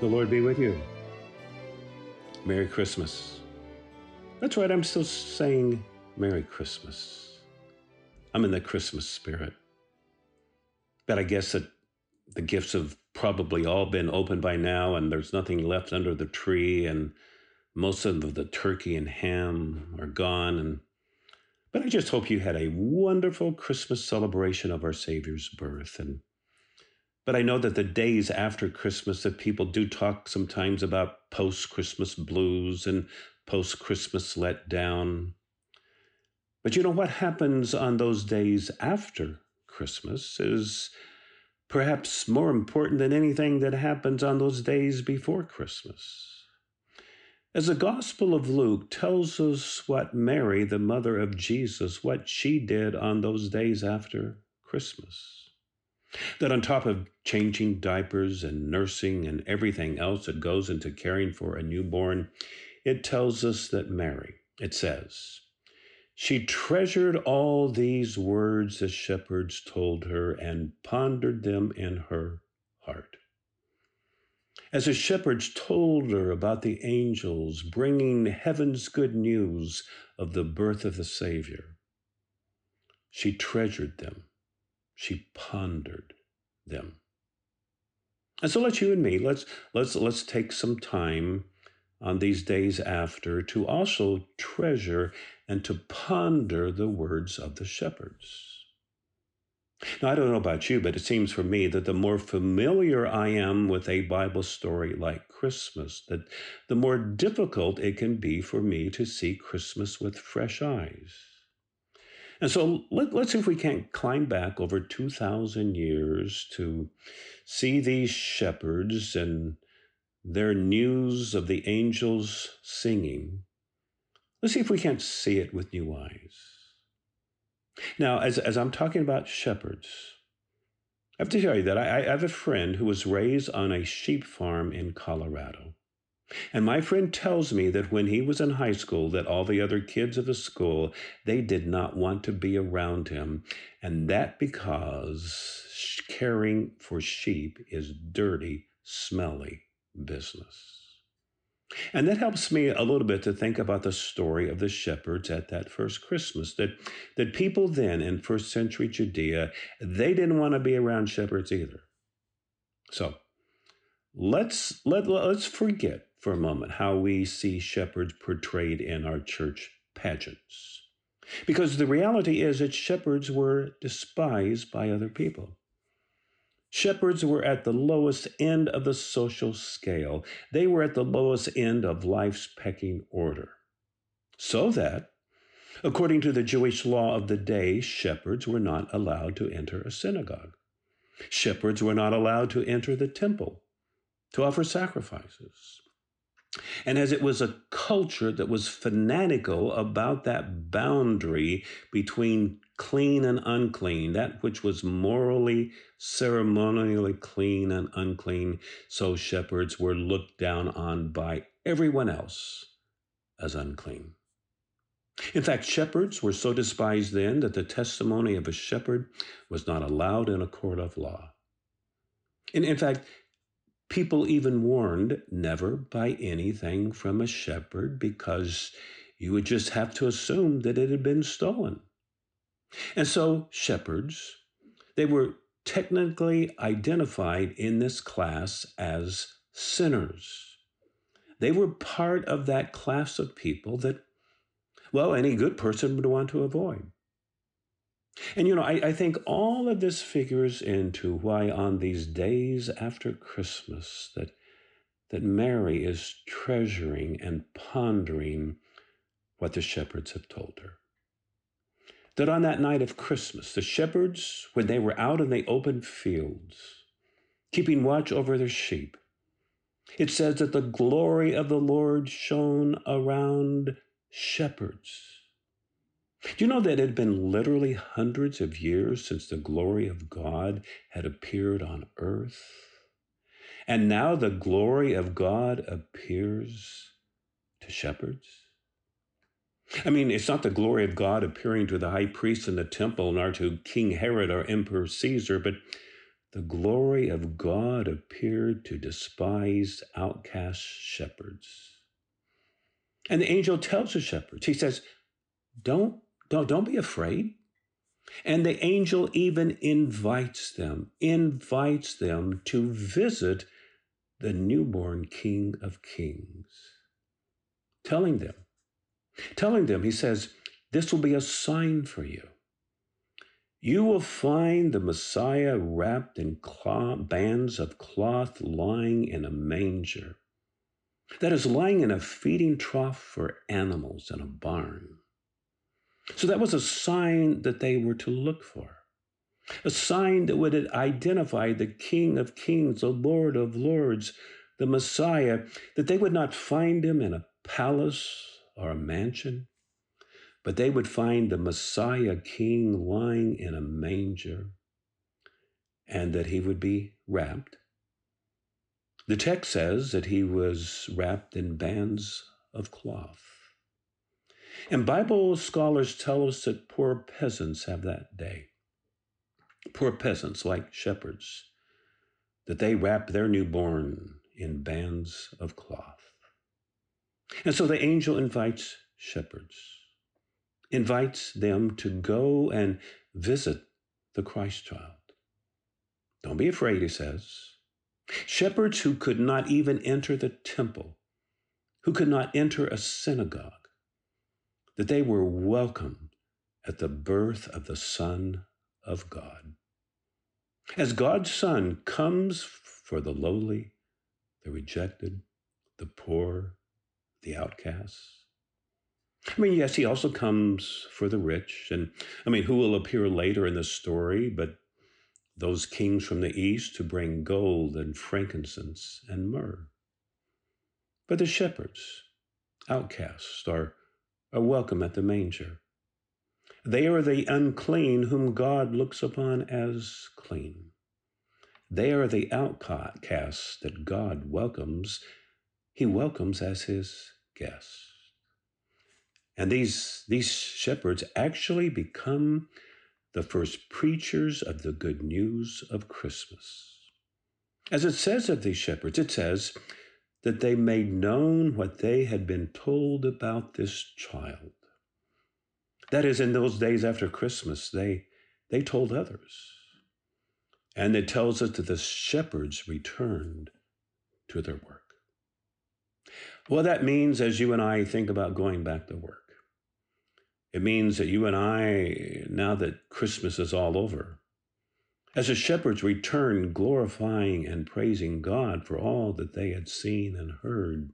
The Lord be with you. Merry Christmas. That's right, I'm still saying Merry Christmas. I'm in the Christmas spirit. But I guess that the gifts have probably all been opened by now, and there's nothing left under the tree, and most of the turkey and ham are gone. And but I just hope you had a wonderful Christmas celebration of our Savior's birth. And but I know that the days after Christmas that people do talk sometimes about post-Christmas blues and post-Christmas letdown. But you know what happens on those days after Christmas is perhaps more important than anything that happens on those days before Christmas. As the Gospel of Luke tells us what Mary, the mother of Jesus, what she did on those days after Christmas. That on top of changing diapers and nursing and everything else that goes into caring for a newborn, it tells us that Mary, it says, she treasured all these words the shepherds told her and pondered them in her heart. As the shepherds told her about the angels bringing heaven's good news of the birth of the Savior, she treasured them she pondered them. And so let's you and me, let's let's let's take some time on these days after to also treasure and to ponder the words of the shepherds. Now, I don't know about you, but it seems for me that the more familiar I am with a Bible story like Christmas, that the more difficult it can be for me to see Christmas with fresh eyes. And so let, us see if we can't climb back over 2,000 years to see these shepherds and their news of the angels singing. Let's see if we can't see it with new eyes. Now, as, as I'm talking about shepherds, I have to tell you that I, I have a friend who was raised on a sheep farm in Colorado. And my friend tells me that when he was in high school that all the other kids of the school they did not want to be around him and that because caring for sheep is dirty, smelly business. And that helps me a little bit to think about the story of the shepherds at that first Christmas. That, that people then in first century Judea, they didn't want to be around shepherds either. So let's let, let's forget for a moment how we see shepherds portrayed in our church pageants. Because the reality is that shepherds were despised by other people. Shepherds were at the lowest end of the social scale. They were at the lowest end of life's pecking order. So that, according to the Jewish law of the day, shepherds were not allowed to enter a synagogue. Shepherds were not allowed to enter the temple to offer sacrifices. And as it was a culture that was fanatical about that boundary between clean and unclean, that which was morally, ceremonially clean and unclean, so shepherds were looked down on by everyone else as unclean. In fact, shepherds were so despised then that the testimony of a shepherd was not allowed in a court of law. And in fact, People even warned never buy anything from a shepherd because you would just have to assume that it had been stolen. And so, shepherds, they were technically identified in this class as sinners. They were part of that class of people that, well, any good person would want to avoid. And you know, I, I think all of this figures into why on these days after Christmas that that Mary is treasuring and pondering what the shepherds have told her. That on that night of Christmas, the shepherds, when they were out in the open fields, keeping watch over their sheep, it says that the glory of the Lord shone around shepherds you know that it had been literally hundreds of years since the glory of God had appeared on earth? And now the glory of God appears to shepherds? I mean, it's not the glory of God appearing to the high priest in the temple nor to King Herod or Emperor Caesar, but the glory of God appeared to despised outcast shepherds. And the angel tells the shepherds, he says, Don't, don't, don't be afraid. And the angel even invites them, invites them to visit the newborn King of Kings, telling them, telling them, he says, this will be a sign for you. You will find the Messiah wrapped in cloth, bands of cloth lying in a manger. That is, lying in a feeding trough for animals in a barn. So that was a sign that they were to look for. A sign that would identify the King of Kings, the Lord of Lords, the Messiah, that they would not find him in a palace or a mansion, but they would find the Messiah King lying in a manger and that he would be wrapped. The text says that he was wrapped in bands of cloth. And Bible scholars tell us that poor peasants have that day. Poor peasants, like shepherds, that they wrap their newborn in bands of cloth. And so the angel invites shepherds invites them to go and visit the Christ child. Don't be afraid, he says. Shepherds who could not even enter the temple, who could not enter a synagogue, that they were welcomed at the birth of the Son of God. As God's Son comes for the lowly, the rejected, the poor, the outcasts, I mean, yes, he also comes for the rich. And I mean, who will appear later in the story but those kings from the east who bring gold and frankincense and myrrh? But the shepherds, outcasts, are, are welcome at the manger. They are the unclean whom God looks upon as clean. They are the outcasts that God welcomes. He welcomes as his guests. And these, these shepherds actually become the first preachers of the good news of Christmas. As it says of these shepherds, it says that they made known what they had been told about this child. That is, in those days after Christmas, they, they told others. And it tells us that the shepherds returned to their work. Well, that means as you and I think about going back to work, it means that you and I, now that Christmas is all over, as the shepherds returned, glorifying and praising God for all that they had seen and heard,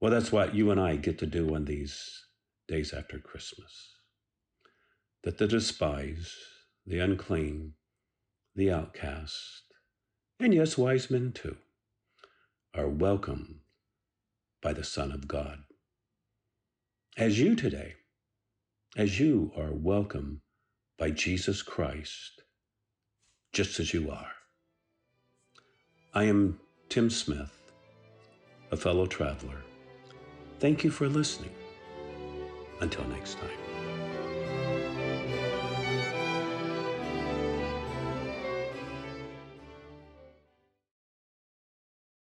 well, that's what you and I get to do on these days after Christmas. That the despised, the unclean, the outcast, and yes, wise men too, are welcomed by the Son of God. As you today, as you are welcome by Jesus Christ, just as you are. I am Tim Smith, a fellow traveler. Thank you for listening. Until next time.